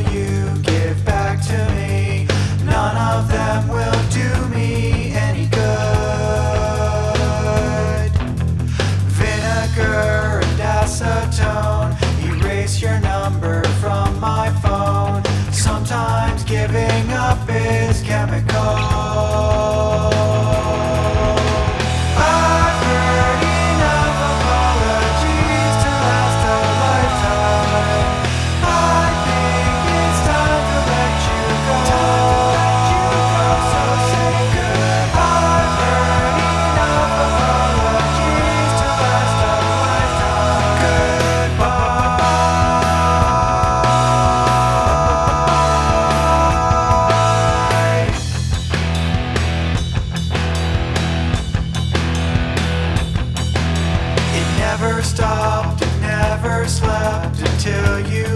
you. stopped and never slept until you